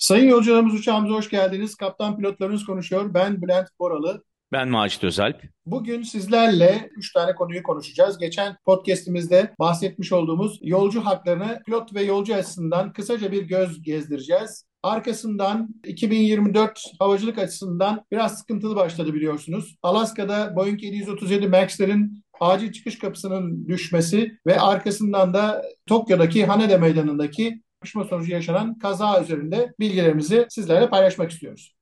Sayın yolcularımız uçağımıza hoş geldiniz. Kaptan pilotlarınız konuşuyor. Ben Bülent Boralı. Ben Macit Özalp. Bugün sizlerle 3 tane konuyu konuşacağız. Geçen podcastimizde bahsetmiş olduğumuz yolcu haklarını pilot ve yolcu açısından kısaca bir göz gezdireceğiz. Arkasından 2024 havacılık açısından biraz sıkıntılı başladı biliyorsunuz. Alaska'da Boeing 737 MAX'lerin acil çıkış kapısının düşmesi ve arkasından da Tokyo'daki Haneda Meydanı'ndaki çarpışma sonucu yaşanan kaza üzerinde bilgilerimizi sizlerle paylaşmak istiyoruz.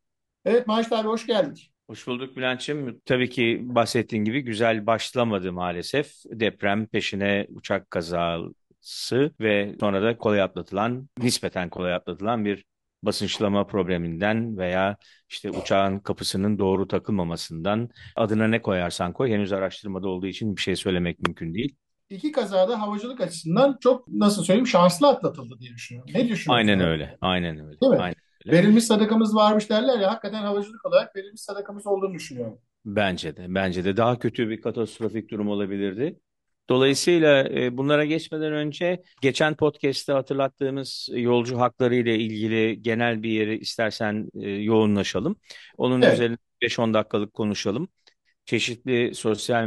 Evet Macit abi hoş geldik. Hoş bulduk Bülent'ciğim. Tabii ki bahsettiğin gibi güzel başlamadı maalesef. Deprem peşine uçak kazası ve sonra da kolay atlatılan, nispeten kolay atlatılan bir basınçlama probleminden veya işte uçağın kapısının doğru takılmamasından adına ne koyarsan koy henüz araştırmada olduğu için bir şey söylemek mümkün değil iki kazada havacılık açısından çok nasıl söyleyeyim şanslı atlatıldı diye düşünüyorum. Ne düşünüyorsun? Aynen öyle. Aynen öyle. Değil mi? Aynen öyle. Verilmiş sadakamız varmış derler ya hakikaten havacılık olarak verilmiş sadakamız olduğunu düşünüyorum. Bence de. Bence de daha kötü bir katastrofik durum olabilirdi. Dolayısıyla e, bunlara geçmeden önce geçen podcast'te hatırlattığımız yolcu hakları ile ilgili genel bir yeri istersen e, yoğunlaşalım. Onun evet. üzerine 5-10 dakikalık konuşalım çeşitli sosyal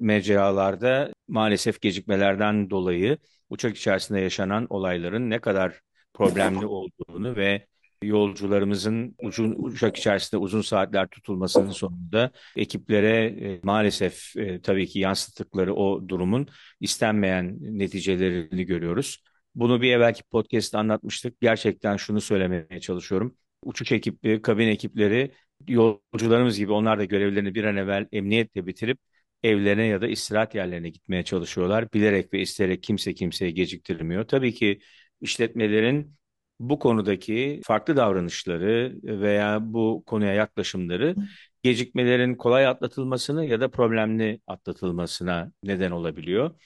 mecralarda maalesef gecikmelerden dolayı uçak içerisinde yaşanan olayların ne kadar problemli olduğunu ve yolcularımızın ucun, uçak içerisinde uzun saatler tutulmasının sonunda ekiplere e, maalesef e, tabii ki yansıttıkları o durumun istenmeyen neticelerini görüyoruz. Bunu bir evvelki podcast'te anlatmıştık. Gerçekten şunu söylemeye çalışıyorum. Uçuş ekibi, kabin ekipleri yolcularımız gibi onlar da görevlerini bir an evvel emniyetle bitirip evlerine ya da istirahat yerlerine gitmeye çalışıyorlar. Bilerek ve isteyerek kimse kimseye geciktirmiyor. Tabii ki işletmelerin bu konudaki farklı davranışları veya bu konuya yaklaşımları gecikmelerin kolay atlatılmasını ya da problemli atlatılmasına neden olabiliyor.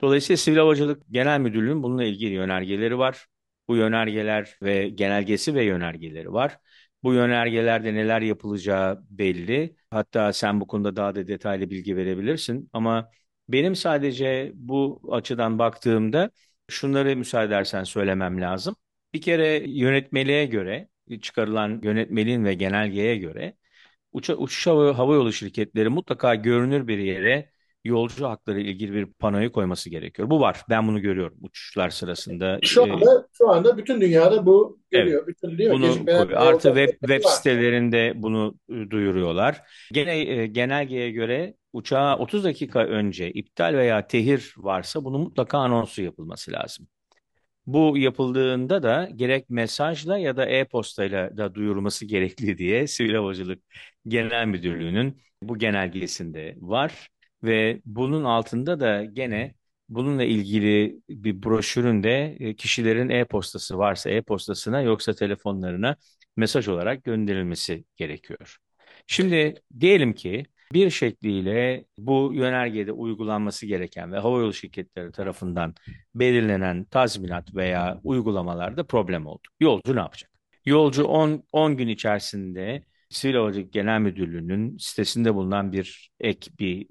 Dolayısıyla Sivil Havacılık Genel Müdürlüğü'nün bununla ilgili yönergeleri var. Bu yönergeler ve genelgesi ve yönergeleri var. Bu yönergelerde neler yapılacağı belli. Hatta sen bu konuda daha da detaylı bilgi verebilirsin. Ama benim sadece bu açıdan baktığımda şunları müsaade edersen söylemem lazım. Bir kere yönetmeliğe göre, çıkarılan yönetmeliğin ve genelgeye göre uça, uçuş hava, hava yolu şirketleri mutlaka görünür bir yere yolcu hakları ilgili bir panoyu koyması gerekiyor. Bu var. Ben bunu görüyorum uçuşlar sırasında. Şu anda ee, şu anda bütün dünyada bu görüyor. Evet, bütün mi? Bunu Artı web web sitelerinde bunu e, duyuruyorlar. Gene e, genelgeye göre uçağa 30 dakika önce iptal veya tehir varsa bunu mutlaka anonsu yapılması lazım. Bu yapıldığında da gerek mesajla ya da e-postayla da duyurulması gerekli diye Sivil Havacılık Genel Müdürlüğü'nün bu genelgesinde var. Ve bunun altında da gene bununla ilgili bir broşürün de e, kişilerin e-postası varsa e-postasına yoksa telefonlarına mesaj olarak gönderilmesi gerekiyor. Şimdi diyelim ki bir şekliyle bu yönergede uygulanması gereken ve havayolu şirketleri tarafından belirlenen tazminat veya uygulamalarda problem oldu. Yolcu ne yapacak? Yolcu 10, 10 gün içerisinde Sivil Havacılık Genel Müdürlüğü'nün sitesinde bulunan bir ek bir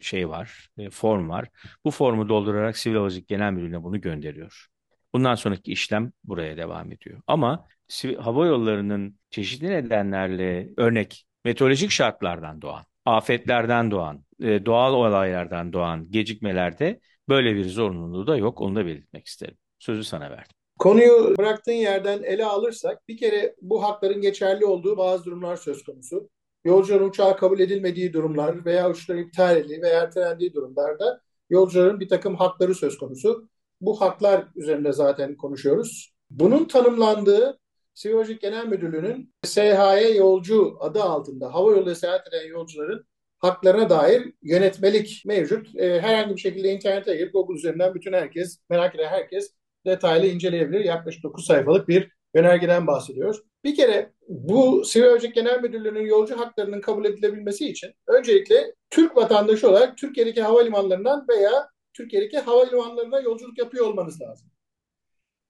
şey var, e, form var. Bu formu doldurarak Sivil Havacılık Genel Müdürlüğü'ne bunu gönderiyor. Bundan sonraki işlem buraya devam ediyor. Ama hava yollarının çeşitli nedenlerle örnek meteorolojik şartlardan doğan, afetlerden doğan, e, doğal olaylardan doğan gecikmelerde böyle bir zorunluluğu da yok. Onu da belirtmek isterim. Sözü sana verdim. Konuyu bıraktığın yerden ele alırsak bir kere bu hakların geçerli olduğu bazı durumlar söz konusu yolcuların uçağa kabul edilmediği durumlar veya uçuşların iptal edildiği veya ertelendiği durumlarda yolcuların bir takım hakları söz konusu. Bu haklar üzerinde zaten konuşuyoruz. Bunun tanımlandığı Sivil Genel Müdürlüğü'nün SHE yolcu adı altında hava yolu seyahat eden yolcuların haklarına dair yönetmelik mevcut. E, herhangi bir şekilde internete girip Google üzerinden bütün herkes, merak eden herkes detaylı inceleyebilir. Yaklaşık 9 sayfalık bir yönergeden bahsediyoruz. Bir kere bu Sivil Havacılık Genel Müdürlüğü'nün yolcu haklarının kabul edilebilmesi için öncelikle Türk vatandaşı olarak Türkiye'deki havalimanlarından veya Türkiye'deki havalimanlarına yolculuk yapıyor olmanız lazım.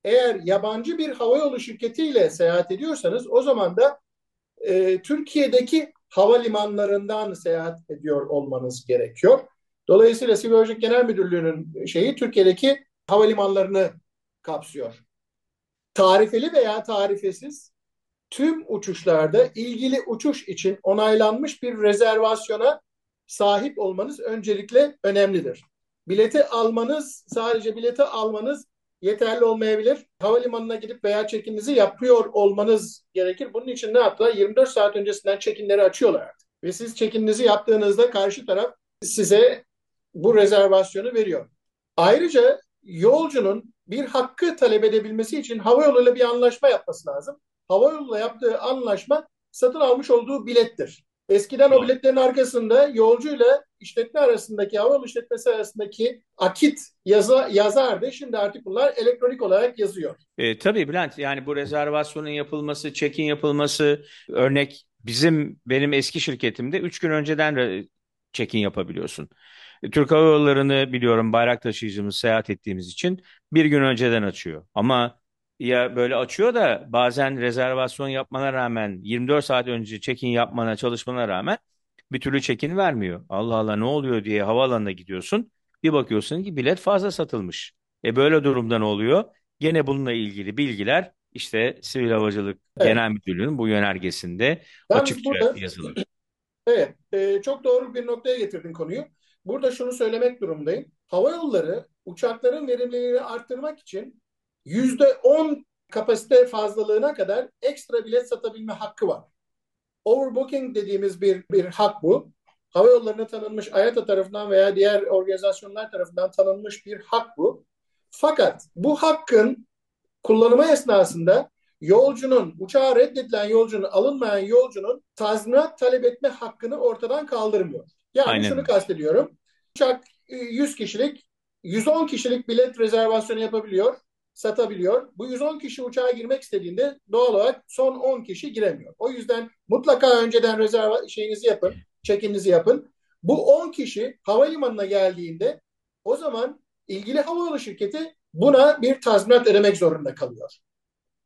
Eğer yabancı bir havayolu şirketiyle seyahat ediyorsanız o zaman da e, Türkiye'deki havalimanlarından seyahat ediyor olmanız gerekiyor. Dolayısıyla Sivil Havacılık Genel Müdürlüğü'nün şeyi Türkiye'deki havalimanlarını kapsıyor. Tarifeli veya tarifesiz tüm uçuşlarda ilgili uçuş için onaylanmış bir rezervasyona sahip olmanız öncelikle önemlidir. Bileti almanız, sadece bileti almanız yeterli olmayabilir. Havalimanına gidip veya çekinizi yapıyor olmanız gerekir. Bunun için ne yaptılar? 24 saat öncesinden çekinleri açıyorlar. Ve siz çekininizi yaptığınızda karşı taraf size bu rezervasyonu veriyor. Ayrıca yolcunun bir hakkı talep edebilmesi için havayoluyla bir anlaşma yapması lazım. Havayoluyla yaptığı anlaşma satın almış olduğu bilettir. Eskiden o biletlerin arkasında yolcuyla işletme arasındaki, havayolu işletmesi arasındaki akit yazı, yazardı. Şimdi artık bunlar elektronik olarak yazıyor. E, tabii Bülent yani bu rezervasyonun yapılması, check-in yapılması örnek bizim benim eski şirketimde 3 gün önceden check-in yapabiliyorsun. Türk Hava Yolları'nı biliyorum bayrak taşıyıcımız seyahat ettiğimiz için bir gün önceden açıyor. Ama ya böyle açıyor da bazen rezervasyon yapmana rağmen 24 saat önce check-in yapmana çalışmana rağmen bir türlü check-in vermiyor. Allah Allah ne oluyor diye havaalanına gidiyorsun. Bir bakıyorsun ki bilet fazla satılmış. E böyle durumda ne oluyor? Gene bununla ilgili bilgiler işte Sivil Havacılık Evet. Genel Müdürlüğü'nün bu yönergesinde Yalnız açıkça burada yazılır. evet e, çok doğru bir noktaya getirdin konuyu. Burada şunu söylemek durumundayım. Hava yolları uçakların verimliliğini arttırmak için %10 kapasite fazlalığına kadar ekstra bilet satabilme hakkı var. Overbooking dediğimiz bir, bir hak bu. Hava yollarına tanınmış IATA tarafından veya diğer organizasyonlar tarafından tanınmış bir hak bu. Fakat bu hakkın kullanımı esnasında yolcunun, uçağa reddedilen yolcunun, alınmayan yolcunun tazminat talep etme hakkını ortadan kaldırmıyor. Yani Aynen. şunu kastediyorum. Uçak 100 kişilik, 110 kişilik bilet rezervasyonu yapabiliyor, satabiliyor. Bu 110 kişi uçağa girmek istediğinde doğal olarak son 10 kişi giremiyor. O yüzden mutlaka önceden rezerva şeyinizi yapın, check-in'inizi yapın. Bu 10 kişi havalimanına geldiğinde o zaman ilgili havayolu şirketi buna bir tazminat ödemek zorunda kalıyor.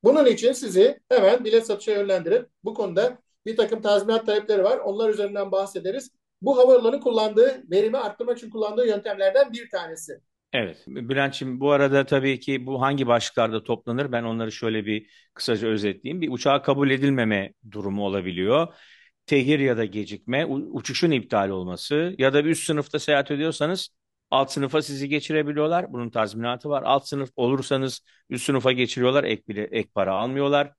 Bunun için sizi hemen bilet satışa yönlendirip bu konuda bir takım tazminat talepleri var. Onlar üzerinden bahsederiz. Bu havayollarının kullandığı, verimi arttırmak için kullandığı yöntemlerden bir tanesi. Evet, Bülent'ciğim bu arada tabii ki bu hangi başlıklarda toplanır? Ben onları şöyle bir kısaca özetleyeyim. Bir uçağa kabul edilmeme durumu olabiliyor. Tehir ya da gecikme, uçuşun iptal olması ya da bir üst sınıfta seyahat ediyorsanız alt sınıfa sizi geçirebiliyorlar. Bunun tazminatı var. Alt sınıf olursanız üst sınıfa geçiriyorlar. Ek bile ek para almıyorlar.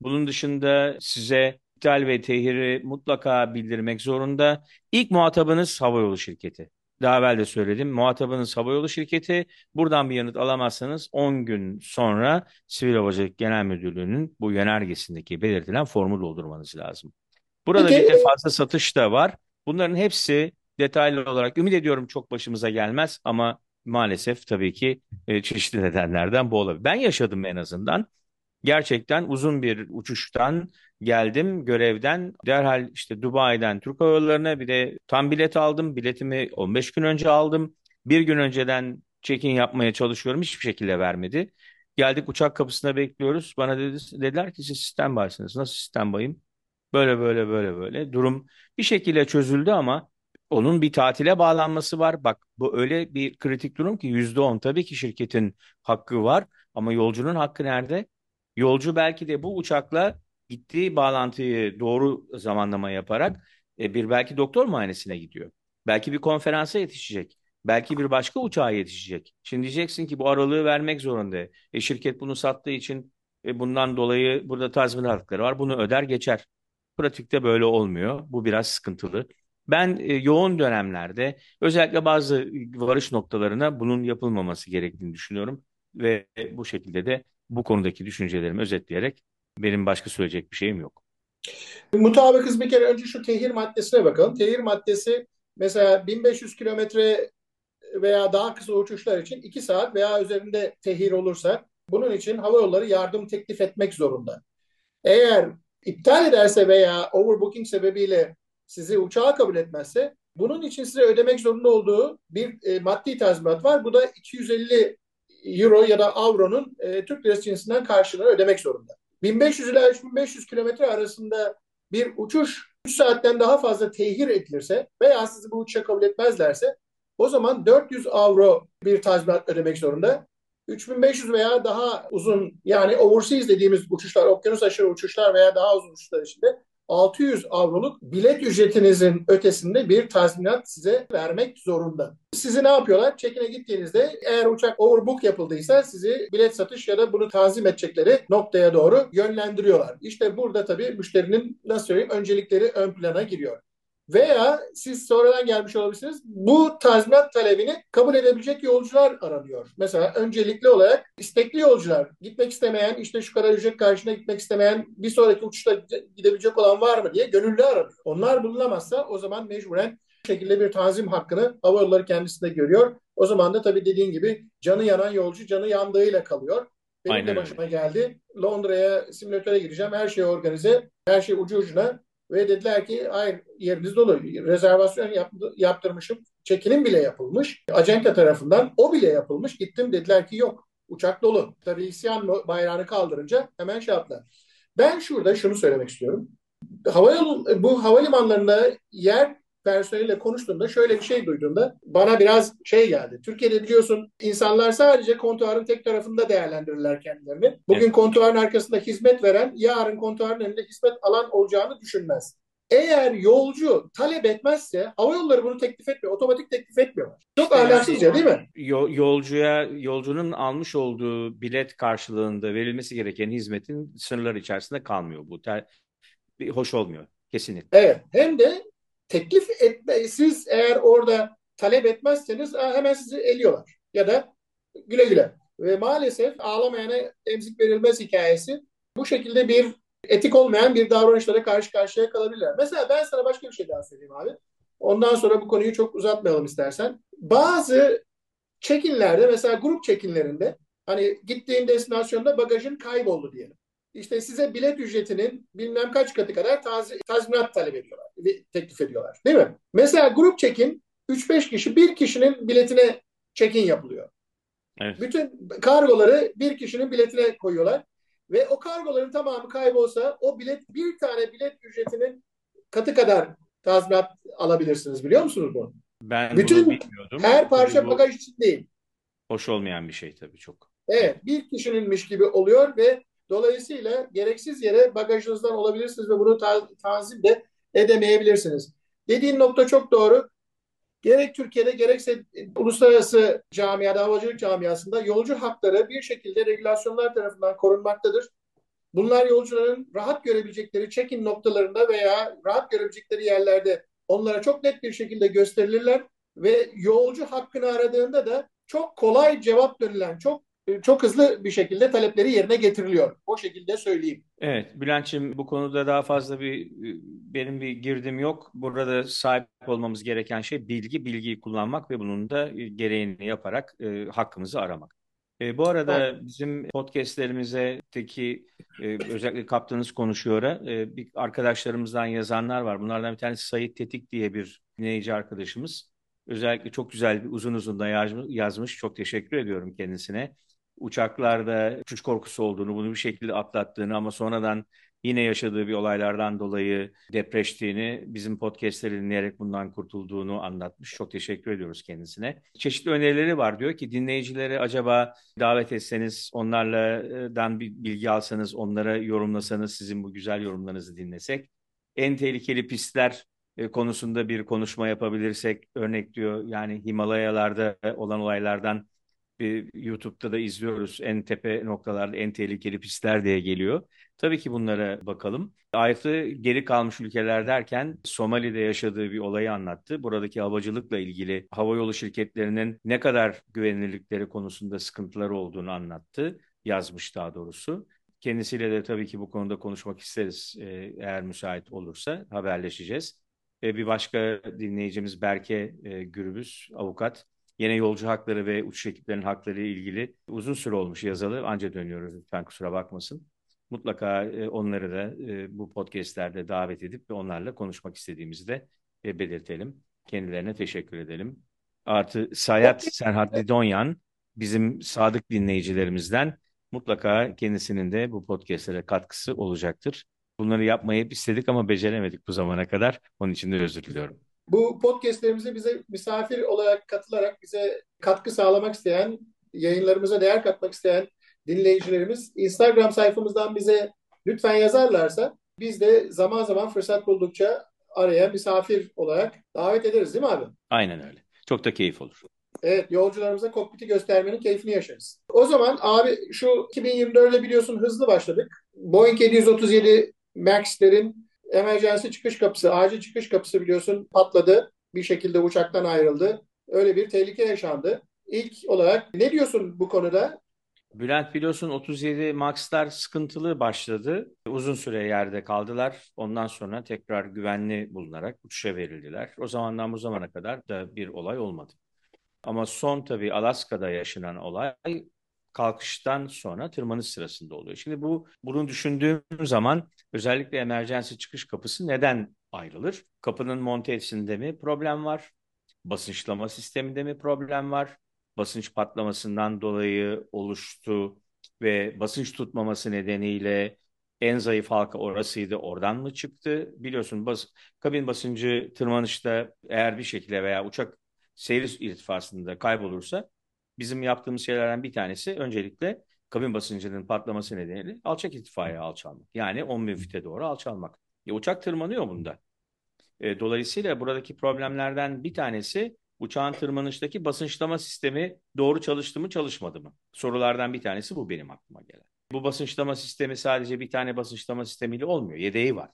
Bunun dışında size iptal ve tehiri mutlaka bildirmek zorunda. İlk muhatabınız havayolu şirketi. Daha evvel de söyledim. Muhatabınız havayolu şirketi. Buradan bir yanıt alamazsanız 10 gün sonra Sivil Havacılık Genel Müdürlüğü'nün bu yönergesindeki belirtilen formu doldurmanız lazım. Burada Peki, bir de e, fazla satış da var. Bunların hepsi detaylı olarak ümit ediyorum çok başımıza gelmez ama maalesef tabii ki e, çeşitli nedenlerden bu olabilir. Ben yaşadım en azından. Gerçekten uzun bir uçuştan geldim görevden. Derhal işte Dubai'den Türk Hava Yolları'na bir de tam bilet aldım. Biletimi 15 gün önce aldım. Bir gün önceden check-in yapmaya çalışıyorum. Hiçbir şekilde vermedi. Geldik uçak kapısına bekliyoruz. Bana dedi, dediler ki siz standby'sınız. Nasıl standby'ım? Böyle böyle böyle böyle. Durum bir şekilde çözüldü ama onun bir tatile bağlanması var. Bak bu öyle bir kritik durum ki %10 tabii ki şirketin hakkı var ama yolcunun hakkı nerede? Yolcu belki de bu uçakla gittiği bağlantıyı doğru zamanlama yaparak e, bir belki doktor muayenesine gidiyor. Belki bir konferansa yetişecek. Belki bir başka uçağa yetişecek. Şimdi diyeceksin ki bu aralığı vermek zorunda. E, şirket bunu sattığı için e, bundan dolayı burada tazminat hakları var. Bunu öder geçer. Pratikte böyle olmuyor. Bu biraz sıkıntılı. Ben e, yoğun dönemlerde özellikle bazı varış noktalarına bunun yapılmaması gerektiğini düşünüyorum ve bu şekilde de bu konudaki düşüncelerimi özetleyerek benim başka söyleyecek bir şeyim yok. Mutabıkız bir kere önce şu tehir maddesine bakalım. Tehir maddesi mesela 1500 kilometre veya daha kısa uçuşlar için 2 saat veya üzerinde tehir olursa bunun için hava yolları yardım teklif etmek zorunda. Eğer iptal ederse veya overbooking sebebiyle sizi uçağa kabul etmezse bunun için size ödemek zorunda olduğu bir e, maddi tazminat var. Bu da 250 euro ya da avronun e, Türk lirası cinsinden karşılığını ödemek zorunda. 1500 ila 3500 kilometre arasında bir uçuş 3 saatten daha fazla tehir edilirse veya sizi bu uçuşa kabul etmezlerse o zaman 400 avro bir tazminat ödemek zorunda. 3500 veya daha uzun yani overseas dediğimiz uçuşlar, okyanus aşırı uçuşlar veya daha uzun uçuşlar içinde 600 avroluk bilet ücretinizin ötesinde bir tazminat size vermek zorunda. Sizi ne yapıyorlar? Çekine gittiğinizde eğer uçak overbook yapıldıysa sizi bilet satış ya da bunu tanzim edecekleri noktaya doğru yönlendiriyorlar. İşte burada tabii müşterinin nasıl söyleyeyim öncelikleri ön plana giriyor. Veya siz sonradan gelmiş olabilirsiniz. Bu tazminat talebini kabul edebilecek yolcular aranıyor. Mesela öncelikli olarak istekli yolcular, gitmek istemeyen, işte şu kadar ücret karşına gitmek istemeyen, bir sonraki uçuşta gidebilecek olan var mı diye gönüllü aranıyor. Onlar bulunamazsa o zaman mecburen şekilde bir tanzim hakkını havayolları kendisinde görüyor. O zaman da tabii dediğin gibi canı yanan yolcu canı yandığıyla kalıyor. Benim Aynen de başıma öyle. geldi. Londra'ya simülatöre gireceğim. Her şey organize. Her şey ucu ucuna. Ve dediler ki hayır yeriniz dolu. Rezervasyon yap, yaptırmışım. Çekilim bile yapılmış. Acenta tarafından o bile yapılmış. Gittim dediler ki yok. Uçak dolu. Tabii isyan bayrağını kaldırınca hemen şey yaptılar. Ben şurada şunu söylemek istiyorum. Havayolu, bu havalimanlarında yer personeliyle konuştuğumda şöyle bir şey duyduğumda bana biraz şey geldi. Türkiye'de biliyorsun insanlar sadece kontuarın tek tarafında değerlendirirler kendilerini. Bugün evet. kontuarın arkasında hizmet veren yarın kontuarın önünde hizmet alan olacağını düşünmez. Eğer yolcu talep etmezse hava yolları bunu teklif etmiyor. Otomatik teklif etmiyorlar. Çok işte ahlaksızca yani, değil mi? Yolcuya, yolcunun almış olduğu bilet karşılığında verilmesi gereken hizmetin sınırlar içerisinde kalmıyor bu. Hoş olmuyor kesinlikle. Evet. Hem de teklif etme, siz eğer orada talep etmezseniz hemen sizi eliyorlar. Ya da güle güle. Ve maalesef ağlamayana emzik verilmez hikayesi bu şekilde bir etik olmayan bir davranışlara karşı karşıya kalabilirler. Mesela ben sana başka bir şey daha söyleyeyim abi. Ondan sonra bu konuyu çok uzatmayalım istersen. Bazı çekinlerde mesela grup çekinlerinde hani gittiğin destinasyonda bagajın kayboldu diyelim. İşte size bilet ücretinin bilmem kaç katı kadar taz tazminat talep ediyorlar, teklif ediyorlar. Değil mi? Mesela grup check-in 3-5 kişi bir kişinin biletine check-in yapılıyor. Evet. Bütün kargoları bir kişinin biletine koyuyorlar. Ve o kargoların tamamı kaybolsa o bilet bir tane bilet ücretinin katı kadar tazminat alabilirsiniz biliyor musunuz bunu? Ben Bütün, bunu bilmiyordum. Her parça bagaj için değil. Hoş olmayan bir şey tabii çok. Evet bir kişininmiş gibi oluyor ve Dolayısıyla gereksiz yere bagajınızdan olabilirsiniz ve bunu ta tanzim de edemeyebilirsiniz. Dediğin nokta çok doğru. Gerek Türkiye'de gerekse uluslararası camiada, havacılık camiasında yolcu hakları bir şekilde regülasyonlar tarafından korunmaktadır. Bunlar yolcuların rahat görebilecekleri check-in noktalarında veya rahat görebilecekleri yerlerde onlara çok net bir şekilde gösterilirler ve yolcu hakkını aradığında da çok kolay cevap dönülen, çok çok hızlı bir şekilde talepleri yerine getiriliyor. O şekilde söyleyeyim. Evet Bülent'ciğim bu konuda daha fazla bir e, benim bir girdim yok. Burada sahip olmamız gereken şey bilgi, bilgiyi kullanmak ve bunun da e, gereğini yaparak e, hakkımızı aramak. E, bu arada evet. bizim podcastlerimizdeki e, özellikle kaptanız konuşuyor. E, bir arkadaşlarımızdan yazanlar var. Bunlardan bir tanesi Sayit Tetik diye bir dinleyici arkadaşımız. Özellikle çok güzel bir uzun uzun da yazmış. Çok teşekkür ediyorum kendisine uçaklarda uçuş korkusu olduğunu, bunu bir şekilde atlattığını ama sonradan yine yaşadığı bir olaylardan dolayı depreştiğini, bizim podcastleri dinleyerek bundan kurtulduğunu anlatmış. Çok teşekkür ediyoruz kendisine. Çeşitli önerileri var. Diyor ki dinleyicileri acaba davet etseniz, onlardan bir bilgi alsanız, onlara yorumlasanız, sizin bu güzel yorumlarınızı dinlesek. En tehlikeli pistler e, konusunda bir konuşma yapabilirsek örnek diyor yani Himalayalarda olan olaylardan YouTube'da da izliyoruz en tepe noktalarda en tehlikeli pistler diye geliyor. Tabii ki bunlara bakalım. Ayrıca geri kalmış ülkeler derken Somali'de yaşadığı bir olayı anlattı. Buradaki havacılıkla ilgili havayolu şirketlerinin ne kadar güvenilirlikleri konusunda sıkıntıları olduğunu anlattı. Yazmış daha doğrusu. Kendisiyle de tabii ki bu konuda konuşmak isteriz e, eğer müsait olursa haberleşeceğiz. E, bir başka dinleyicimiz Berke e, Gürbüz, avukat. Yine yolcu hakları ve uçuş ekiplerinin hakları ile ilgili uzun süre olmuş yazalı. Anca dönüyoruz lütfen kusura bakmasın. Mutlaka e, onları da e, bu podcastlerde davet edip ve onlarla konuşmak istediğimizi de e, belirtelim. Kendilerine teşekkür edelim. Artı Sayat Serhat Didonyan bizim sadık dinleyicilerimizden mutlaka kendisinin de bu podcastlere katkısı olacaktır. Bunları yapmayı istedik ama beceremedik bu zamana kadar. Onun için de özür diliyorum. Bu podcastlerimize bize misafir olarak katılarak bize katkı sağlamak isteyen yayınlarımıza değer katmak isteyen dinleyicilerimiz Instagram sayfamızdan bize lütfen yazarlarsa biz de zaman zaman fırsat buldukça araya misafir olarak davet ederiz değil mi abi? Aynen öyle. Çok da keyif olur. Evet, yolcularımıza kokpiti göstermenin keyfini yaşarız. O zaman abi şu 2024'de biliyorsun hızlı başladık. Boeing 737 MAX'lerin emergency çıkış kapısı, acil çıkış kapısı biliyorsun patladı. Bir şekilde uçaktan ayrıldı. Öyle bir tehlike yaşandı. İlk olarak ne diyorsun bu konuda? Bülent biliyorsun 37 Max'lar sıkıntılı başladı. Uzun süre yerde kaldılar. Ondan sonra tekrar güvenli bulunarak uçuşa verildiler. O zamandan bu zamana kadar da bir olay olmadı. Ama son tabii Alaska'da yaşanan olay kalkıştan sonra tırmanış sırasında oluyor. Şimdi bu bunu düşündüğüm zaman özellikle emergency çıkış kapısı neden ayrılır? Kapının montesinde mi problem var? Basınçlama sisteminde mi problem var? Basınç patlamasından dolayı oluştu ve basınç tutmaması nedeniyle en zayıf halka orasıydı. Oradan mı çıktı? Biliyorsun bas, kabin basıncı tırmanışta eğer bir şekilde veya uçak seyir irtifasında kaybolursa bizim yaptığımız şeylerden bir tanesi öncelikle kabin basıncının patlaması nedeniyle alçak irtifaya alçalmak. Yani 10 bin fite doğru alçalmak. E, uçak tırmanıyor bunda. E, dolayısıyla buradaki problemlerden bir tanesi uçağın tırmanıştaki basınçlama sistemi doğru çalıştı mı çalışmadı mı? Sorulardan bir tanesi bu benim aklıma gelen. Bu basınçlama sistemi sadece bir tane basınçlama sistemiyle olmuyor. Yedeği var.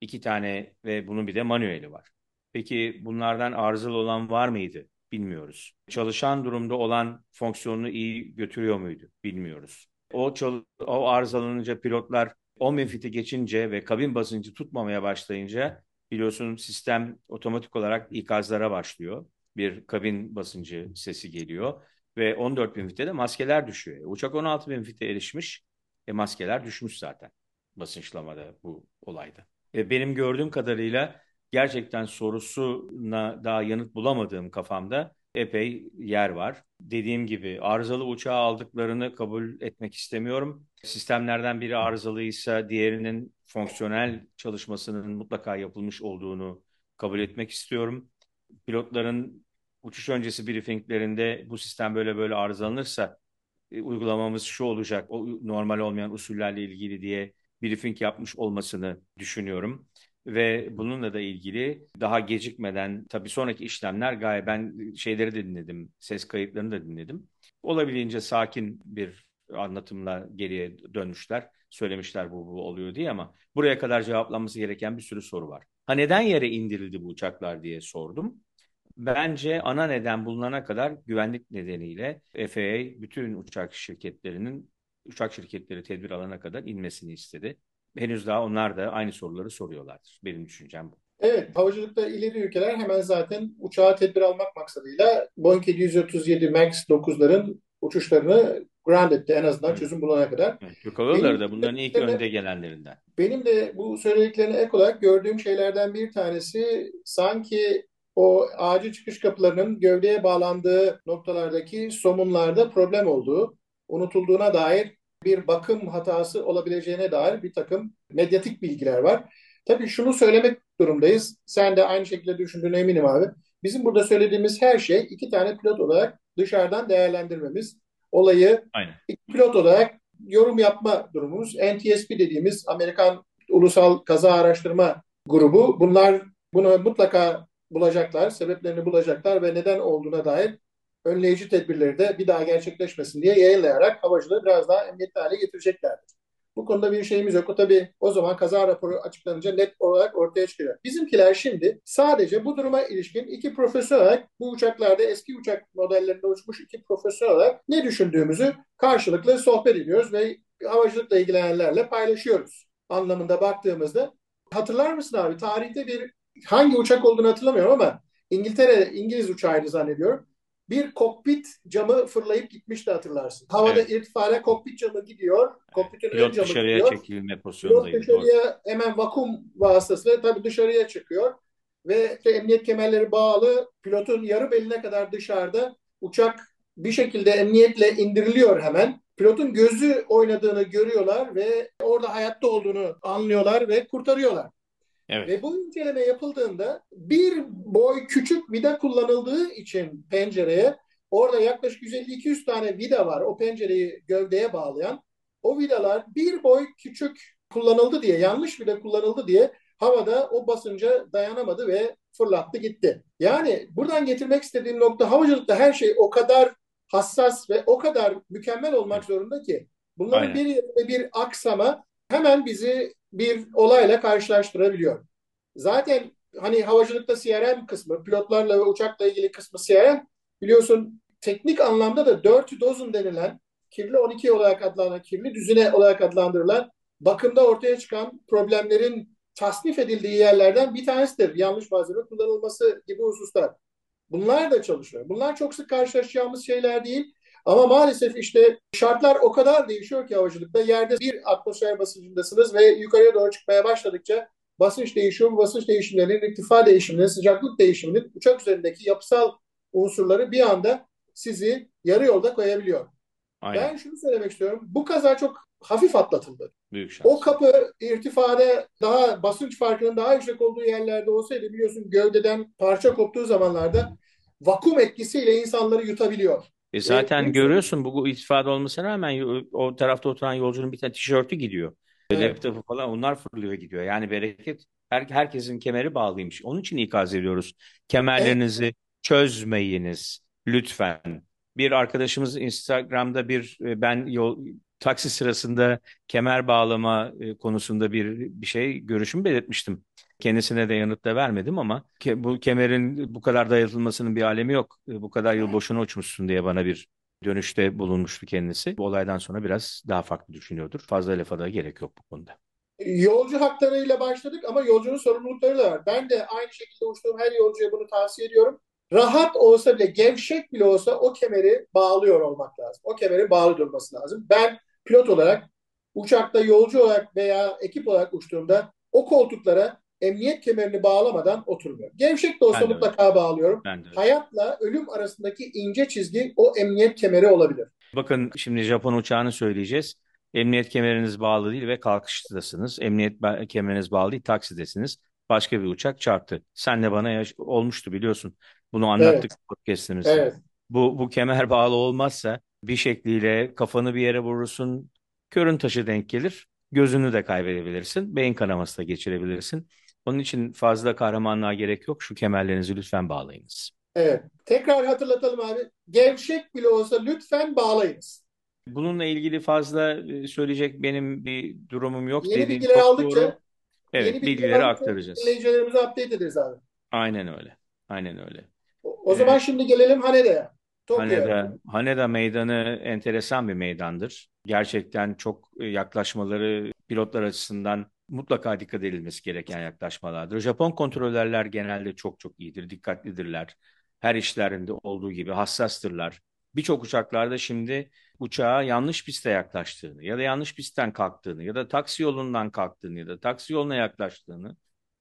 İki tane ve bunun bir de manueli var. Peki bunlardan arızalı olan var mıydı? Bilmiyoruz. Çalışan durumda olan fonksiyonunu iyi götürüyor muydu? Bilmiyoruz. O, o arızalanınca pilotlar 10 bin fiti geçince ve kabin basıncı tutmamaya başlayınca biliyorsun sistem otomatik olarak ikazlara başlıyor. Bir kabin basıncı sesi geliyor ve 14 bin fite de maskeler düşüyor. Uçak 16 bin fite erişmiş e maskeler düşmüş zaten basınçlamada bu olayda. E, benim gördüğüm kadarıyla gerçekten sorusuna daha yanıt bulamadığım kafamda epey yer var. Dediğim gibi arızalı uçağı aldıklarını kabul etmek istemiyorum. Sistemlerden biri arızalıysa diğerinin fonksiyonel çalışmasının mutlaka yapılmış olduğunu kabul etmek istiyorum. Pilotların uçuş öncesi briefinglerinde bu sistem böyle böyle arızalanırsa e, uygulamamız şu olacak, o normal olmayan usullerle ilgili diye briefing yapmış olmasını düşünüyorum ve bununla da ilgili daha gecikmeden tabii sonraki işlemler gayet ben şeyleri de dinledim, ses kayıtlarını da dinledim. Olabildiğince sakin bir anlatımla geriye dönmüşler. Söylemişler bu, bu oluyor diye ama buraya kadar cevaplanması gereken bir sürü soru var. Ha neden yere indirildi bu uçaklar diye sordum. Bence ana neden bulunana kadar güvenlik nedeniyle FAA bütün uçak şirketlerinin uçak şirketleri tedbir alana kadar inmesini istedi henüz daha onlar da aynı soruları soruyorlardır. Benim düşüncem bu. Evet, havacılıkta ileri ülkeler hemen zaten uçağa tedbir almak maksadıyla Boeing 737 MAX 9'ların uçuşlarını ground etti en azından evet. çözüm bulana kadar. Evet, Türk Hava da bunların ilk önde gelenlerinden. Benim de bu söylediklerine ek olarak gördüğüm şeylerden bir tanesi sanki o acil çıkış kapılarının gövdeye bağlandığı noktalardaki somunlarda problem olduğu, unutulduğuna dair bir bakım hatası olabileceğine dair bir takım medyatik bilgiler var. Tabii şunu söylemek durumdayız. Sen de aynı şekilde düşündüğüne eminim abi. Bizim burada söylediğimiz her şey iki tane pilot olarak dışarıdan değerlendirmemiz. Olayı Aynen. iki pilot olarak yorum yapma durumumuz. NTSB dediğimiz Amerikan Ulusal Kaza Araştırma Grubu. Bunlar bunu mutlaka bulacaklar, sebeplerini bulacaklar ve neden olduğuna dair önleyici tedbirleri de bir daha gerçekleşmesin diye yayınlayarak havacılığı biraz daha emniyetli hale getireceklerdir. Bu konuda bir şeyimiz yok. O tabii o zaman kaza raporu açıklanınca net olarak ortaya çıkıyor. Bizimkiler şimdi sadece bu duruma ilişkin iki profesör olarak bu uçaklarda eski uçak modellerinde uçmuş iki profesör olarak ne düşündüğümüzü karşılıklı sohbet ediyoruz ve havacılıkla ilgilenenlerle paylaşıyoruz. Anlamında baktığımızda hatırlar mısın abi tarihte bir hangi uçak olduğunu hatırlamıyorum ama İngiltere İngiliz uçağıydı zannediyorum bir kokpit camı fırlayıp gitmişti hatırlarsın. Havada evet. irtifayla kokpit camı gidiyor. Kokpitin Pilot ön camı dışarıya gidiyor. çekilme pozisyondaydı. Pilot dışarıya hemen vakum vasıtasıyla tabii dışarıya çıkıyor. Ve işte emniyet kemerleri bağlı. Pilotun yarı beline kadar dışarıda. Uçak bir şekilde emniyetle indiriliyor hemen. Pilotun gözü oynadığını görüyorlar ve orada hayatta olduğunu anlıyorlar ve kurtarıyorlar. Evet. Ve bu inceleme yapıldığında bir boy küçük vida kullanıldığı için pencereye Orada yaklaşık 150-200 tane vida var o pencereyi gövdeye bağlayan. O vidalar bir boy küçük kullanıldı diye, yanlış vida kullanıldı diye havada o basınca dayanamadı ve fırlattı gitti. Yani buradan getirmek istediğim nokta havacılıkta her şey o kadar hassas ve o kadar mükemmel olmak zorunda ki bunların Aynen. bir yerinde bir aksama hemen bizi bir olayla karşılaştırabiliyor. Zaten hani havacılıkta CRM kısmı, pilotlarla ve uçakla ilgili kısmı CRM biliyorsun teknik anlamda da 4 dozun denilen kirli 12 olarak adlandırılan, kirli düzine olarak adlandırılan bakımda ortaya çıkan problemlerin tasnif edildiği yerlerden bir tanesidir. Yanlış malzeme kullanılması gibi hususlar. Bunlar da çalışıyor. Bunlar çok sık karşılaşacağımız şeyler değil. Ama maalesef işte şartlar o kadar değişiyor ki havacılıkta. Yerde bir atmosfer basıncındasınız ve yukarıya doğru çıkmaya başladıkça basınç değişiyor. Bu basınç değişimlerinin, irtifa değişiminin, sıcaklık değişiminin uçak üzerindeki yapısal unsurları bir anda sizi yarı yolda koyabiliyor. Aynen. Ben şunu söylemek istiyorum. Bu kaza çok hafif atlatıldı. Büyük şans. O kapı irtifada daha basınç farkının daha yüksek olduğu yerlerde olsaydı biliyorsun gövdeden parça koptuğu zamanlarda vakum etkisiyle insanları yutabiliyor. E zaten e, görüyorsun bu irtifada olmasına rağmen o tarafta oturan yolcunun bir tane tişörtü gidiyor. Evet. Laptopu falan onlar fırlıyor gidiyor. Yani bereket her, herkesin kemeri bağlıymış. Onun için ikaz ediyoruz. Kemerlerinizi evet. çözmeyiniz lütfen. Bir arkadaşımız Instagram'da bir e, ben yol taksi sırasında kemer bağlama e, konusunda bir bir şey görüşümü belirtmiştim. Kendisine de yanıt da vermedim ama ke, bu kemerin bu kadar dayatılmasının bir alemi yok. E, bu kadar yıl boşuna uçmuşsun diye bana bir dönüşte bulunmuştu kendisi. Bu olaydan sonra biraz daha farklı düşünüyordur. Fazla lafa da gerek yok bu konuda. Yolcu haklarıyla başladık ama yolcunun sorumlulukları da var. Ben de aynı şekilde uçtuğum her yolcuya bunu tavsiye ediyorum. Rahat olsa bile, gevşek bile olsa o kemeri bağlıyor olmak lazım. O kemeri bağlı durması lazım. Ben pilot olarak uçakta yolcu olarak veya ekip olarak uçtuğumda o koltuklara emniyet kemerini bağlamadan oturmuyorum. Gevşek de olsa ben mutlaka de bağlıyorum. Ben de Hayatla ölüm arasındaki ince çizgi o emniyet kemeri olabilir. Bakın şimdi Japon uçağını söyleyeceğiz. Emniyet kemeriniz bağlı değil ve kalkıştasınız. Emniyet kemeriniz bağlı değil, taksidesiniz. Başka bir uçak çarptı. Sen de bana yaş- olmuştu biliyorsun. Bunu anlattık evet. podcastimizde. Evet. Bu, bu kemer bağlı olmazsa bir şekliyle kafanı bir yere vurursun, körün taşı denk gelir, gözünü de kaybedebilirsin, beyin kanaması da geçirebilirsin. Onun için fazla kahramanlığa gerek yok. Şu kemerlerinizi lütfen bağlayınız. Evet. Tekrar hatırlatalım abi. Gevşek bile olsa lütfen bağlayınız. Bununla ilgili fazla e, söyleyecek benim bir durumum yok. Yeni Dediğim bilgiler aldıkça doğru. Evet, yeni bilgileri aktaracağız. Dinleyicilerimize update ederiz abi. Aynen öyle. Aynen öyle. O, o zaman şimdi gelelim Hanede'ye. Haneda, Haneda Meydanı enteresan bir meydandır. Gerçekten çok e, yaklaşmaları pilotlar açısından mutlaka dikkat edilmesi gereken yaklaşmalardır. Japon kontrolörler genelde çok çok iyidir, dikkatlidirler. Her işlerinde olduğu gibi hassastırlar. Birçok uçaklarda şimdi uçağa yanlış piste yaklaştığını ya da yanlış pistten kalktığını ya da taksi yolundan kalktığını ya da taksi yoluna yaklaştığını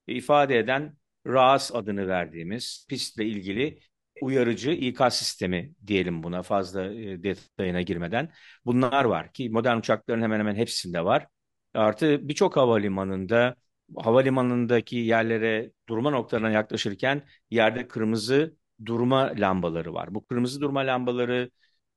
ifade eden RAS adını verdiğimiz pistle ilgili uyarıcı ikaz sistemi diyelim buna fazla e, detayına girmeden. Bunlar var ki modern uçakların hemen hemen hepsinde var. Artı birçok havalimanında havalimanındaki yerlere durma noktalarına yaklaşırken yerde kırmızı durma lambaları var. Bu kırmızı durma lambaları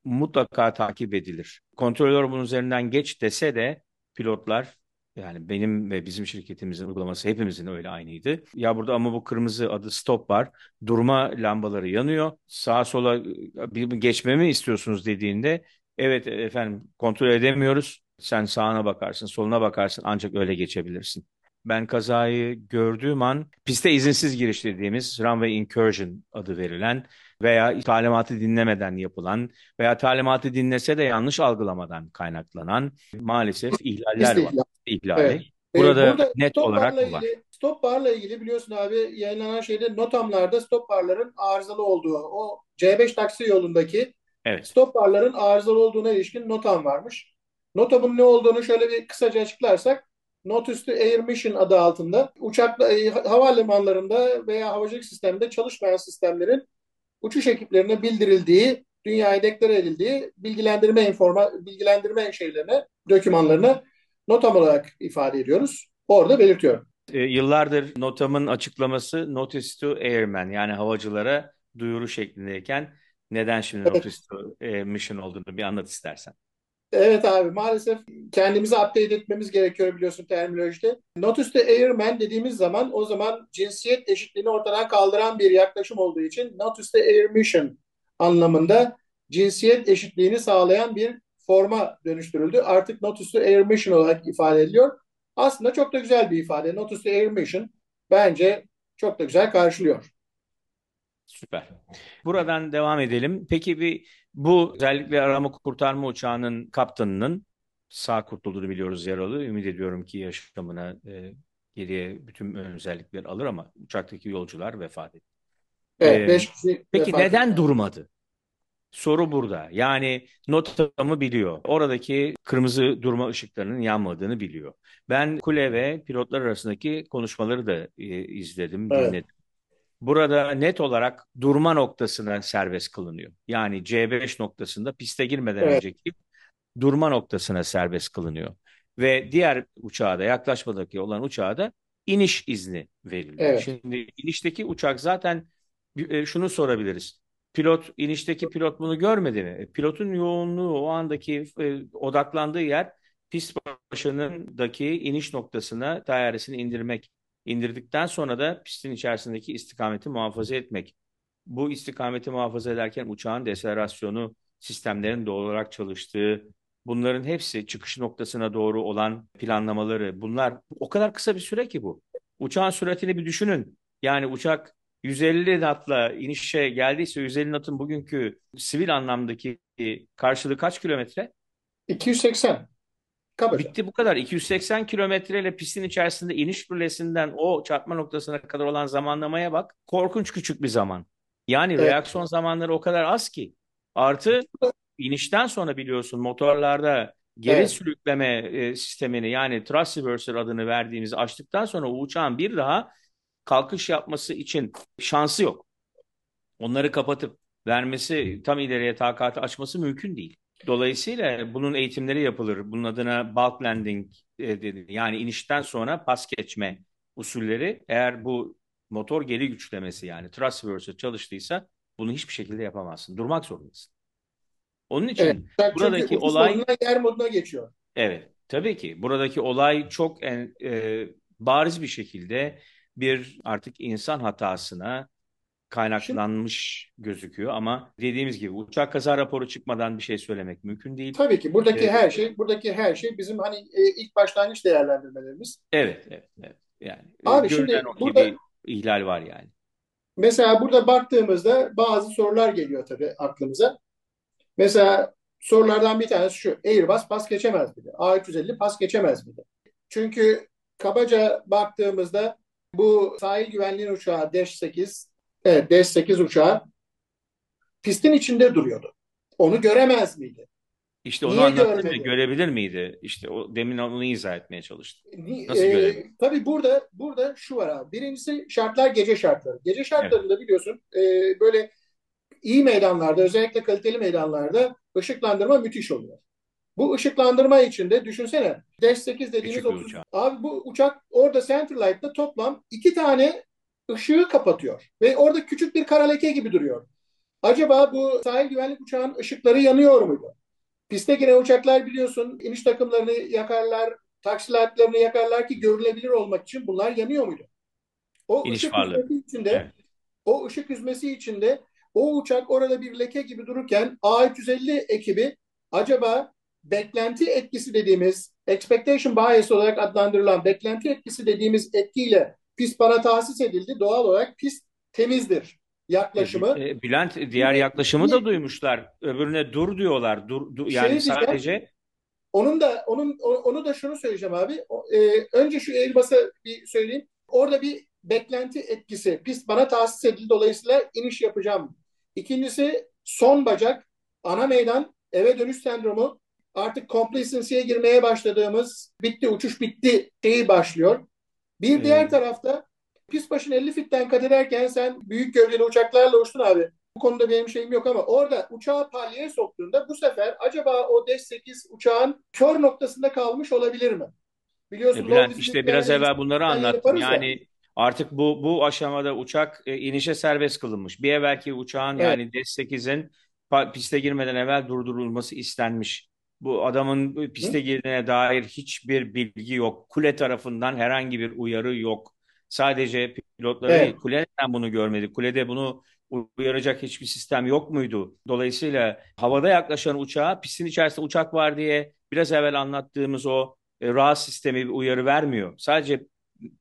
mutlaka takip edilir. Kontrolör bunun üzerinden geç dese de pilotlar yani benim ve bizim şirketimizin uygulaması hepimizin öyle aynıydı. Ya burada ama bu kırmızı adı stop var. Durma lambaları yanıyor. Sağa sola geçmemi istiyorsunuz dediğinde evet efendim kontrol edemiyoruz. Sen sağına bakarsın, soluna bakarsın ancak öyle geçebilirsin. Ben kazayı gördüğüm an piste izinsiz giriş dediğimiz runway incursion adı verilen veya talimatı dinlemeden yapılan veya talimatı dinlese de yanlış algılamadan kaynaklanan maalesef ihlaller var. İhlali. Evet. Burada, ee, Burada net olarak bu var. Stop barla ilgili biliyorsun abi yayınlanan şeyde notamlarda stop barların arızalı olduğu o C5 taksi yolundaki evet. stop barların arızalı olduğuna ilişkin notam varmış. Notamın ne olduğunu şöyle bir kısaca açıklarsak Notice to Air Mission adı altında uçakla e, havalimanlarında veya havacılık sisteminde çalışmayan sistemlerin uçuş ekiplerine bildirildiği, dünyaya deklare edildiği bilgilendirme informa bilgilendirme şeylerine, dokümanlarına notam olarak ifade ediyoruz. Orada belirtiyorum. E, yıllardır notamın açıklaması Notice to Airmen yani havacılara duyuru şeklindeyken Neden şimdi Notice to Mission olduğunu bir anlat istersen. Evet abi maalesef kendimizi update etmemiz gerekiyor biliyorsun terminolojide. Notice to Airman dediğimiz zaman o zaman cinsiyet eşitliğini ortadan kaldıran bir yaklaşım olduğu için Notice to Air Mission anlamında cinsiyet eşitliğini sağlayan bir forma dönüştürüldü. Artık Notice to Air Mission olarak ifade ediliyor. Aslında çok da güzel bir ifade. Notice to Air Mission bence çok da güzel karşılıyor. Süper. Buradan devam edelim. Peki bir bu özellikle arama kurtarma uçağının kaptanının sağ kurtulduğunu biliyoruz yaralı. Ümit ediyorum ki yaşamına e, geriye bütün özellikleri alır ama uçaktaki yolcular vefat etti. Evet, ee, beş kişi peki neden etti. durmadı? Soru burada. Yani notamı biliyor. Oradaki kırmızı durma ışıklarının yanmadığını biliyor. Ben kule ve pilotlar arasındaki konuşmaları da e, izledim, evet. dinledim. Burada net olarak durma noktasına serbest kılınıyor. Yani C5 noktasında piste girmeden evet. önceki durma noktasına serbest kılınıyor. Ve diğer uçağa da yaklaşmadaki olan uçağa da iniş izni veriliyor. Evet. Şimdi inişteki uçak zaten e, şunu sorabiliriz. Pilot inişteki pilot bunu görmedi mi? E, pilotun yoğunluğu o andaki e, odaklandığı yer pist başındaki iniş noktasına dairesini indirmek. İndirdikten sonra da pistin içerisindeki istikameti muhafaza etmek. Bu istikameti muhafaza ederken uçağın deselerasyonu, sistemlerin doğru olarak çalıştığı, bunların hepsi çıkış noktasına doğru olan planlamaları, bunlar o kadar kısa bir süre ki bu. Uçağın süratini bir düşünün. Yani uçak 150 knotla inişe geldiyse 150 knotun bugünkü sivil anlamdaki karşılığı kaç kilometre? 280. Kabaca. Bitti bu kadar. 280 kilometreyle pistin içerisinde iniş rulesinden o çarpma noktasına kadar olan zamanlamaya bak. Korkunç küçük bir zaman. Yani evet. reaksiyon zamanları o kadar az ki. Artı inişten sonra biliyorsun motorlarda geri evet. sürükleme e, sistemini yani thrust reverser adını verdiğimiz açtıktan sonra uçağın bir daha kalkış yapması için şansı yok. Onları kapatıp vermesi tam ileriye takatı açması mümkün değil. Dolayısıyla bunun eğitimleri yapılır. Bunun adına bulk landing e, dedi. Yani inişten sonra pas geçme usulleri eğer bu motor geri güçlemesi yani thrust reverser çalıştıysa bunu hiçbir şekilde yapamazsın. Durmak zorundasın. Onun için evet, buradaki olay yer moduna geçiyor. Evet, tabii ki buradaki olay çok en, e, bariz bir şekilde bir artık insan hatasına kaynaklanmış Şimdi, gözüküyor ama dediğimiz gibi uçak kaza raporu çıkmadan bir şey söylemek mümkün değil. Tabii ki buradaki ee, her şey buradaki her şey bizim hani e, ilk başlangıç değerlendirmelerimiz. Evet, evet, evet. Yani e, Abi şimdi burada bir ihlal var yani. Mesela burada baktığımızda bazı sorular geliyor tabii aklımıza. Mesela sorulardan bir tanesi şu. Airbus pas geçemez miydi? A350 pas geçemez miydi? Çünkü kabaca baktığımızda bu sahil güvenliği uçağı Dash 8 Evet, D8 uçağı pistin içinde duruyordu. Onu göremez miydi? İşte onu anlattım görebilir miydi? İşte o demin onu izah etmeye çalıştım. Nasıl ee, görebilir? Tabii burada burada şu var abi. Birincisi şartlar gece şartları. Gece şartlarında biliyorsun e, böyle iyi meydanlarda özellikle kaliteli meydanlarda ışıklandırma müthiş oluyor. Bu ışıklandırma içinde düşünsene Dash 8 dediğimiz 30. Abi bu uçak orada Centerlight'ta toplam iki tane ışığı kapatıyor. Ve orada küçük bir kara leke gibi duruyor. Acaba bu sahil güvenlik uçağın ışıkları yanıyor muydu? Piste giren uçaklar biliyorsun iniş takımlarını yakarlar, taksi laytlarını yakarlar ki görülebilir olmak için bunlar yanıyor muydu? O İniş ışık varlığı. hüzmesi içinde evet. o ışık hüzmesi içinde o uçak orada bir leke gibi dururken A350 ekibi acaba beklenti etkisi dediğimiz expectation bias olarak adlandırılan beklenti etkisi dediğimiz etkiyle pist bana tahsis edildi. Doğal olarak pist temizdir yaklaşımı. E, Bülent diğer yaklaşımı da duymuşlar. Öbürüne dur diyorlar. Dur, dur yani şey sadece onun da onun onu da şunu söyleyeceğim abi. E, önce şu Airbus'a bir söyleyeyim. Orada bir beklenti etkisi. Pist bana tahsis edildi dolayısıyla iniş yapacağım. İkincisi son bacak ana meydan eve dönüş sendromu artık complacency'ye girmeye başladığımız bitti uçuş bitti şeyi başlıyor. Bir diğer hmm. tarafta pis başın 50 fitten kat ederken sen büyük gövdeli uçaklarla uçtun abi. Bu konuda benim şeyim yok ama orada uçağı palyaya soktuğunda bu sefer acaba o Dash 8 uçağın kör noktasında kalmış olabilir mi? Biliyorsun e, Bülent, işte biraz evvel bunları anlattım. Yani ya. Artık bu bu aşamada uçak e, inişe serbest kılınmış. Bir evvelki uçağın Evet. yani DS-8'in piste girmeden evvel durdurulması istenmiş. Bu adamın piste girdiğine dair hiçbir bilgi yok. Kule tarafından herhangi bir uyarı yok. Sadece pilotları Evet. kuleden bunu görmedi. Kulede bunu uyaracak hiçbir sistem yok muydu? Dolayısıyla havada yaklaşan uçağa pistin içerisinde uçak var diye biraz evvel anlattığımız o e, RAS sistemi bir uyarı vermiyor. Sadece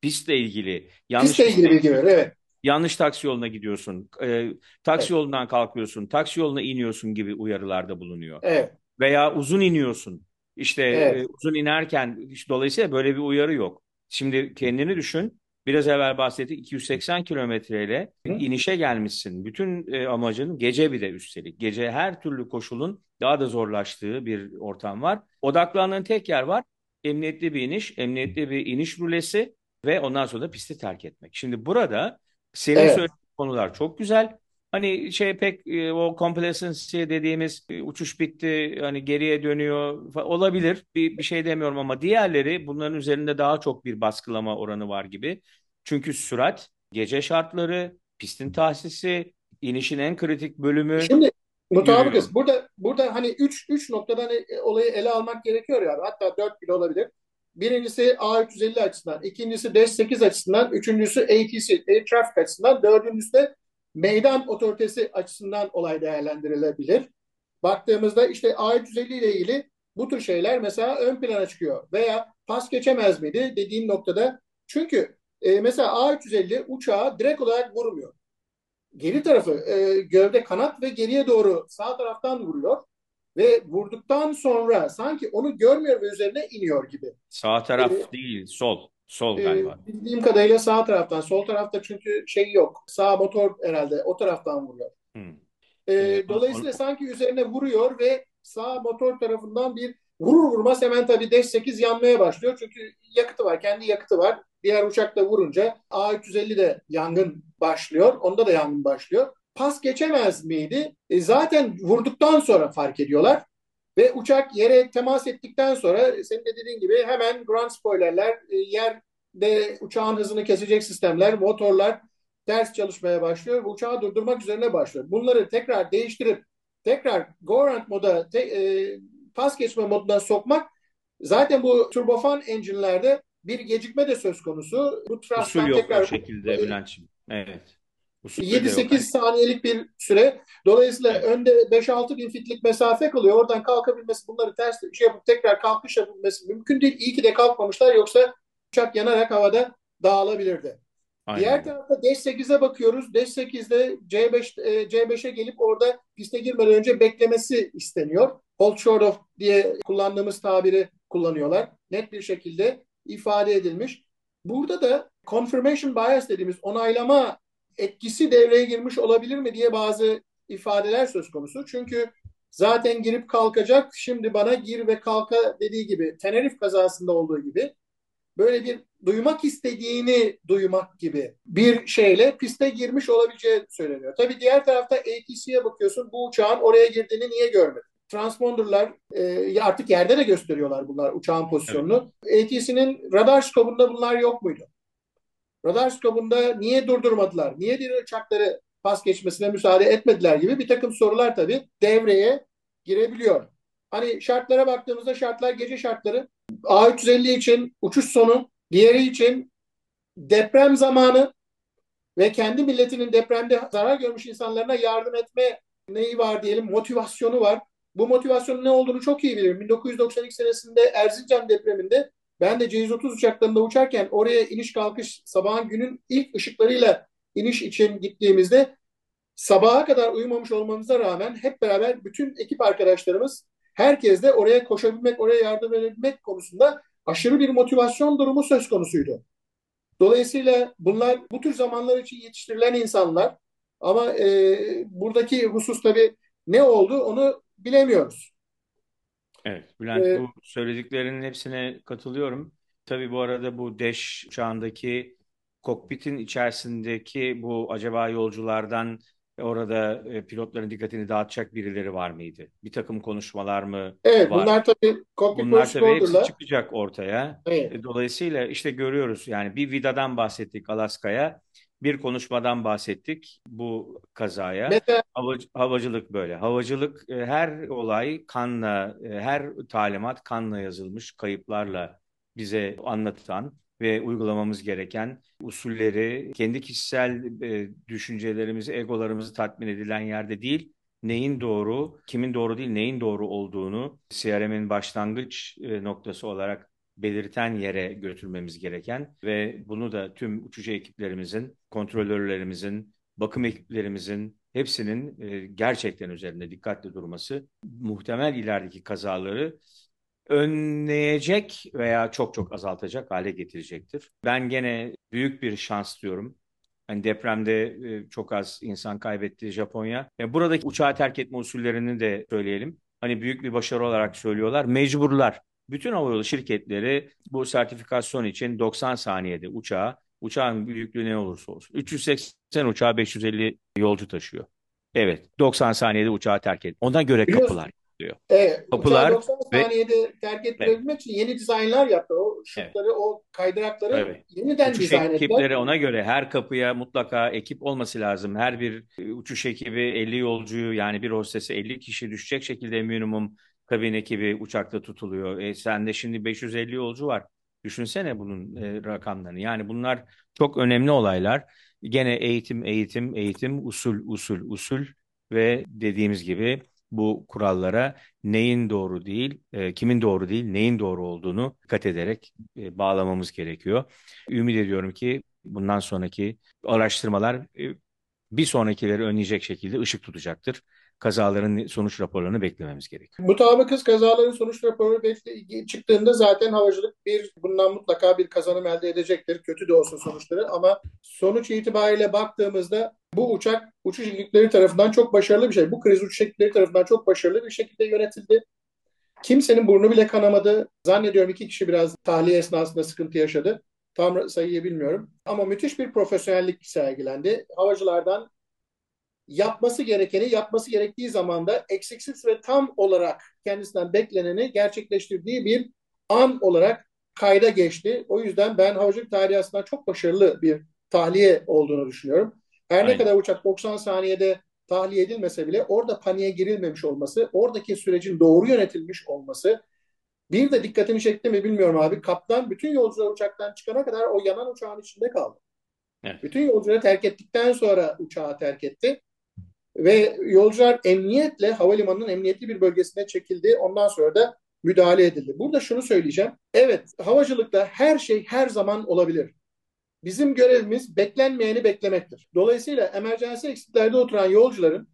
pistle ilgili yanlış Pistle ilgili bilgi verir. Evet. yanlış taksi yoluna gidiyorsun, e, taksi Evet. yolundan kalkıyorsun, taksi yoluna iniyorsun gibi uyarılarda bulunuyor. Evet. Veya uzun iniyorsun. İşte Evet. e, uzun inerken işte, dolayısıyla böyle bir uyarı yok. Şimdi kendini düşün. Biraz evvel bahsettik 280 kilometreyle inişe gelmişsin. Bütün e, amacın gece bir de üstelik. Gece her türlü koşulun daha da zorlaştığı bir ortam var. Odaklandığın tek yer var. Emniyetli bir iniş, emniyetli bir iniş rulesi ve ondan sonra da pisti terk etmek. Şimdi burada senin Evet. söylediğin konular çok güzel. Hani şey pek e, o complacency dediğimiz e, uçuş bitti hani geriye dönüyor olabilir bir, bir şey demiyorum ama diğerleri bunların üzerinde daha çok bir baskılama oranı var gibi. Çünkü sürat, gece şartları, pistin tahsisi, inişin en kritik bölümü Şimdi mutabıkız. Burada burada hani üç üç noktadan e, olayı ele almak gerekiyor ya. Hatta dört bile olabilir. Birincisi A350 açısından, ikincisi DES-8 açısından, üçüncüsü ATC, Air Traffic açısından, dördüncüsü de meydan otoritesi açısından olay değerlendirilebilir. Baktığımızda işte A350 ile ilgili bu tür şeyler mesela ön plana çıkıyor. Veya pas geçemez miydi dediğin noktada. Çünkü e, mesela A350 uçağı direkt olarak vurmuyor. Geri tarafı e, gövde kanat ve geriye doğru sağ taraftan vuruyor. Ve vurduktan sonra sanki onu görmüyor ve üzerine iniyor gibi. Sağ taraf E, değil, sol. Sol e, galiba. bildiğim kadarıyla sağ taraftan. Sol tarafta çünkü şey yok. Sağ motor herhalde o taraftan vuruyor. Hı. E, E, onu- dolayısıyla onu- sanki üzerine vuruyor ve sağ motor tarafından bir vurur vurmaz hemen tabii Dash 8 yanmaya başlıyor. Çünkü yakıtı var, kendi yakıtı var. Diğer uçakla vurunca A350 de yangın başlıyor. Onda da yangın başlıyor. Pas geçemez miydi? E, zaten vurduktan sonra fark ediyorlar. Ve uçak yere temas ettikten sonra senin de dediğin gibi hemen ground spoilerler, e, yerde uçağın hızını kesecek sistemler, motorlar ters çalışmaya başlıyor ve uçağı durdurmak üzerine başlıyor. Bunları tekrar değiştirip tekrar go around moda te, e, pas geçme moduna sokmak zaten bu turbofan engine'lerde bir gecikme de söz konusu. Bu Usul thrust'tan yok tekrar şekilde Bülent'ciğim. Evet. Usul de yok. 7-8 saniyelik bir süre. Dolayısıyla Evet. önde 5-6 bin fitlik mesafe kalıyor. Oradan kalkabilmesi, bunları ters şey yapıp tekrar kalkış yapabilmesi mümkün değil. İyi ki de kalkmamışlar. Yoksa uçak yanarak havada dağılabilirdi. Aynen Diğer tarafta Dash 8'e bakıyoruz. Dash 8'de C5 e, C5'e gelip orada piste girmeden önce beklemesi isteniyor. Hold short of diye kullandığımız tabiri kullanıyorlar. Net bir şekilde ifade edilmiş. Burada da confirmation bias dediğimiz onaylama etkisi devreye girmiş olabilir mi diye bazı ifadeler söz konusu. Çünkü zaten girip kalkacak. Şimdi bana gir ve kalka dediği gibi Tenerife kazasında olduğu gibi böyle bir duymak istediğini duymak gibi bir şeyle piste girmiş olabileceği söyleniyor. Tabii diğer tarafta ATC'ye bakıyorsun bu uçağın oraya girdiğini niye görmedin? Transponderlar e, artık yerde de gösteriyorlar bunlar uçağın pozisyonunu. ATC'nin radar skobunda bunlar yok muydu? Radar skobunda niye durdurmadılar? Niye diğer uçakları pas geçmesine müsaade etmediler gibi bir takım sorular tabii devreye girebiliyor. Hani şartlara baktığımızda şartlar gece şartları A350 için uçuş sonu, diğeri için deprem zamanı ve kendi milletinin depremde zarar görmüş insanlarına yardım etme neyi var diyelim motivasyonu var. Bu motivasyonun ne olduğunu çok iyi bilirim. 1992 senesinde Erzincan depreminde ben de C-130 uçaklarında uçarken oraya iniş kalkış sabahın günün ilk ışıklarıyla iniş için gittiğimizde sabaha kadar uyumamış olmamıza rağmen hep beraber bütün ekip arkadaşlarımız herkes de oraya koşabilmek, oraya yardım edebilmek konusunda aşırı bir motivasyon durumu söz konusuydu. Dolayısıyla bunlar bu tür zamanlar için yetiştirilen insanlar ama e, buradaki husus tabii ne oldu onu bilemiyoruz. Evet, Bülent E, bu söylediklerinin hepsine katılıyorum. Tabii bu arada bu Dash uçağındaki kokpitin içerisindeki bu acaba yolculardan Orada e, pilotların dikkatini dağıtacak birileri var mıydı? Bir takım konuşmalar mı Evet var? bunlar tabii cockpit Bunlar tabii hepsi protocol'la çıkacak ortaya. evet. E, Dolayısıyla işte görüyoruz yani bir vidadan bahsettik Alaska'ya, bir konuşmadan bahsettik bu kazaya. Mesela Havacı- havacılık böyle. Havacılık e, her olay kanla, e, her talimat kanla yazılmış kayıplarla bize anlatan ve uygulamamız gereken usulleri kendi kişisel e, düşüncelerimizi, egolarımızı tatmin edilen yerde değil, neyin doğru, kimin doğru değil, neyin doğru olduğunu CRM'in başlangıç noktası olarak belirten yere götürmemiz gereken ve bunu da tüm uçucu ekiplerimizin, kontrolörlerimizin, bakım ekiplerimizin hepsinin e, gerçekten üzerinde dikkatli durması muhtemel ilerideki kazaları önleyecek veya çok çok azaltacak hale getirecektir. Ben gene büyük bir şans diyorum. Hani depremde e, çok az insan kaybetti Japonya. E, buradaki uçağı terk etme usullerini de söyleyelim. Hani büyük bir başarı olarak söylüyorlar. Mecburlar. Bütün havayolu şirketleri bu sertifikasyon için 90 saniyede uçağı, uçağın büyüklüğü ne olursa olsun. 380 uçağı 550 yolcu taşıyor. Evet, 90 saniyede uçağı terk et. Ona göre biliyorsun kapılar diyor. Evet, Kapılar 90 ve saniyede terk evet, ettirebilmek için yeni dizaynlar yaptı. O evet. şutları, o kaydırakları Evet. yeniden Uçuş dizayn ettiler. ekipleri ona göre her kapıya mutlaka ekip olması lazım. Her bir e, uçuş ekibi 50 yolcuyu yani bir hostese 50 kişi düşecek şekilde minimum kabin ekibi uçakta tutuluyor. E, sende şimdi 550 yolcu var. Düşünsene bunun e, rakamlarını. Yani bunlar çok önemli olaylar. Gene eğitim, eğitim, eğitim, usul, usul, usul ve dediğimiz gibi bu kurallara neyin doğru değil, e, kimin doğru değil, neyin doğru olduğunu dikkat ederek e, bağlamamız gerekiyor. Ümit ediyorum ki bundan sonraki araştırmalar e, bir sonrakileri önleyecek şekilde ışık tutacaktır. Kazaların sonuç raporlarını beklememiz gerekiyor. Mutabıkız kazaların sonuç raporu çıktığında zaten havacılık bir bundan mutlaka bir kazanım elde edecektir. Kötü de olsa sonuçları ama sonuç itibariyle baktığımızda bu uçak uçuş ekipleri tarafından çok başarılı bir şey. Bu kriz uçuş ekipleri tarafından çok başarılı bir şekilde yönetildi. Kimsenin burnu bile kanamadı. Zannediyorum iki kişi biraz tahliye esnasında sıkıntı yaşadı. Tam sayıyı bilmiyorum. Ama müthiş bir profesyonellik sergilendi. Havacılardan yapması gerekeni yapması gerektiği zamanda eksiksiz ve tam olarak kendisinden bekleneni gerçekleştirdiği bir an olarak kayda geçti. O yüzden ben havacılık tarihi aslında çok başarılı bir tahliye olduğunu düşünüyorum. Her ne Aynen. kadar uçak 90 saniyede tahliye edilmese bile orada paniğe girilmemiş olması, oradaki sürecin doğru yönetilmiş olması, bir de dikkatini çekti mi bilmiyorum abi. Kaptan bütün yolcular uçaktan çıkana kadar o yanan uçağın içinde kaldı. Evet. Bütün yolcuları terk ettikten sonra uçağı terk etti. Ve yolcular emniyetle havalimanının emniyetli bir bölgesine çekildi. Ondan sonra da müdahale edildi. Burada şunu söyleyeceğim. Evet, havacılıkta her şey her zaman olabilir. Bizim görevimiz beklenmeyeni beklemektir. Dolayısıyla emergency eksitlerde oturan yolcuların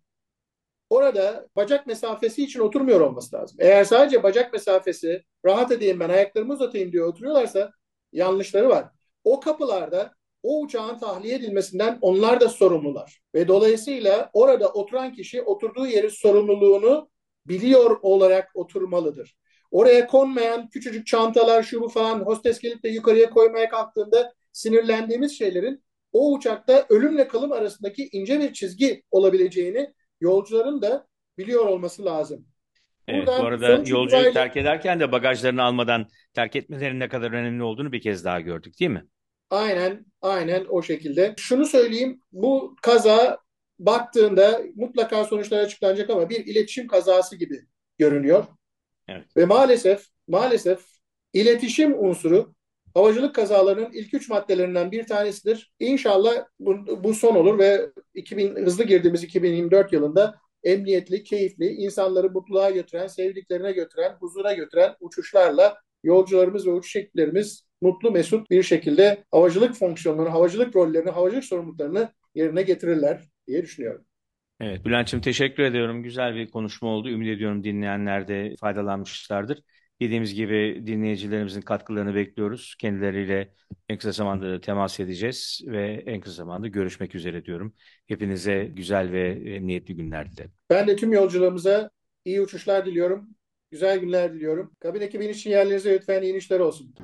orada bacak mesafesi için oturmuyor olması lazım. Eğer sadece bacak mesafesi rahat edeyim ben ayaklarımı uzatayım diye oturuyorlarsa yanlışları var. O kapılarda o uçağın tahliye edilmesinden onlar da sorumlular. Ve dolayısıyla orada oturan kişi oturduğu yerin sorumluluğunu biliyor olarak oturmalıdır. Oraya konmayan küçücük çantalar şu bu falan hostes gelip de yukarıya koymaya kalktığında sinirlendiğimiz şeylerin o uçakta ölümle kalım arasındaki ince bir çizgi olabileceğini yolcuların da biliyor olması lazım. Evet, Buradan bu arada yolcuyu itibariyle terk ederken de bagajlarını almadan terk etmelerinin ne kadar önemli olduğunu bir kez daha gördük, değil mi? Aynen aynen o şekilde. Şunu söyleyeyim bu kaza baktığında mutlaka sonuçlar açıklanacak ama bir iletişim kazası gibi görünüyor. Evet. Ve maalesef maalesef iletişim unsuru havacılık kazalarının ilk üç maddelerinden bir tanesidir. İnşallah bu, bu son olur ve 2000 hızlı girdiğimiz 2024 yılında emniyetli, keyifli, insanları mutluluğa götüren, sevdiklerine götüren, huzura götüren uçuşlarla yolcularımız ve uçuş ekiplerimiz mutlu mesut bir şekilde havacılık fonksiyonlarını, havacılık rollerini, havacılık sorumluluklarını yerine getirirler diye düşünüyorum. Evet, Bülent'ciğim teşekkür ediyorum. Güzel bir konuşma oldu. Ümit ediyorum dinleyenler de faydalanmışlardır. Dediğimiz gibi dinleyicilerimizin katkılarını bekliyoruz. Kendileriyle en kısa zamanda da temas edeceğiz ve en kısa zamanda görüşmek üzere diyorum. Hepinize güzel ve emniyetli günler dilerim. Ben de tüm yolcularımıza iyi uçuşlar diliyorum. Güzel günler diliyorum. Kabin ekibinin için yerlerinize lütfen iyi inişler olsun.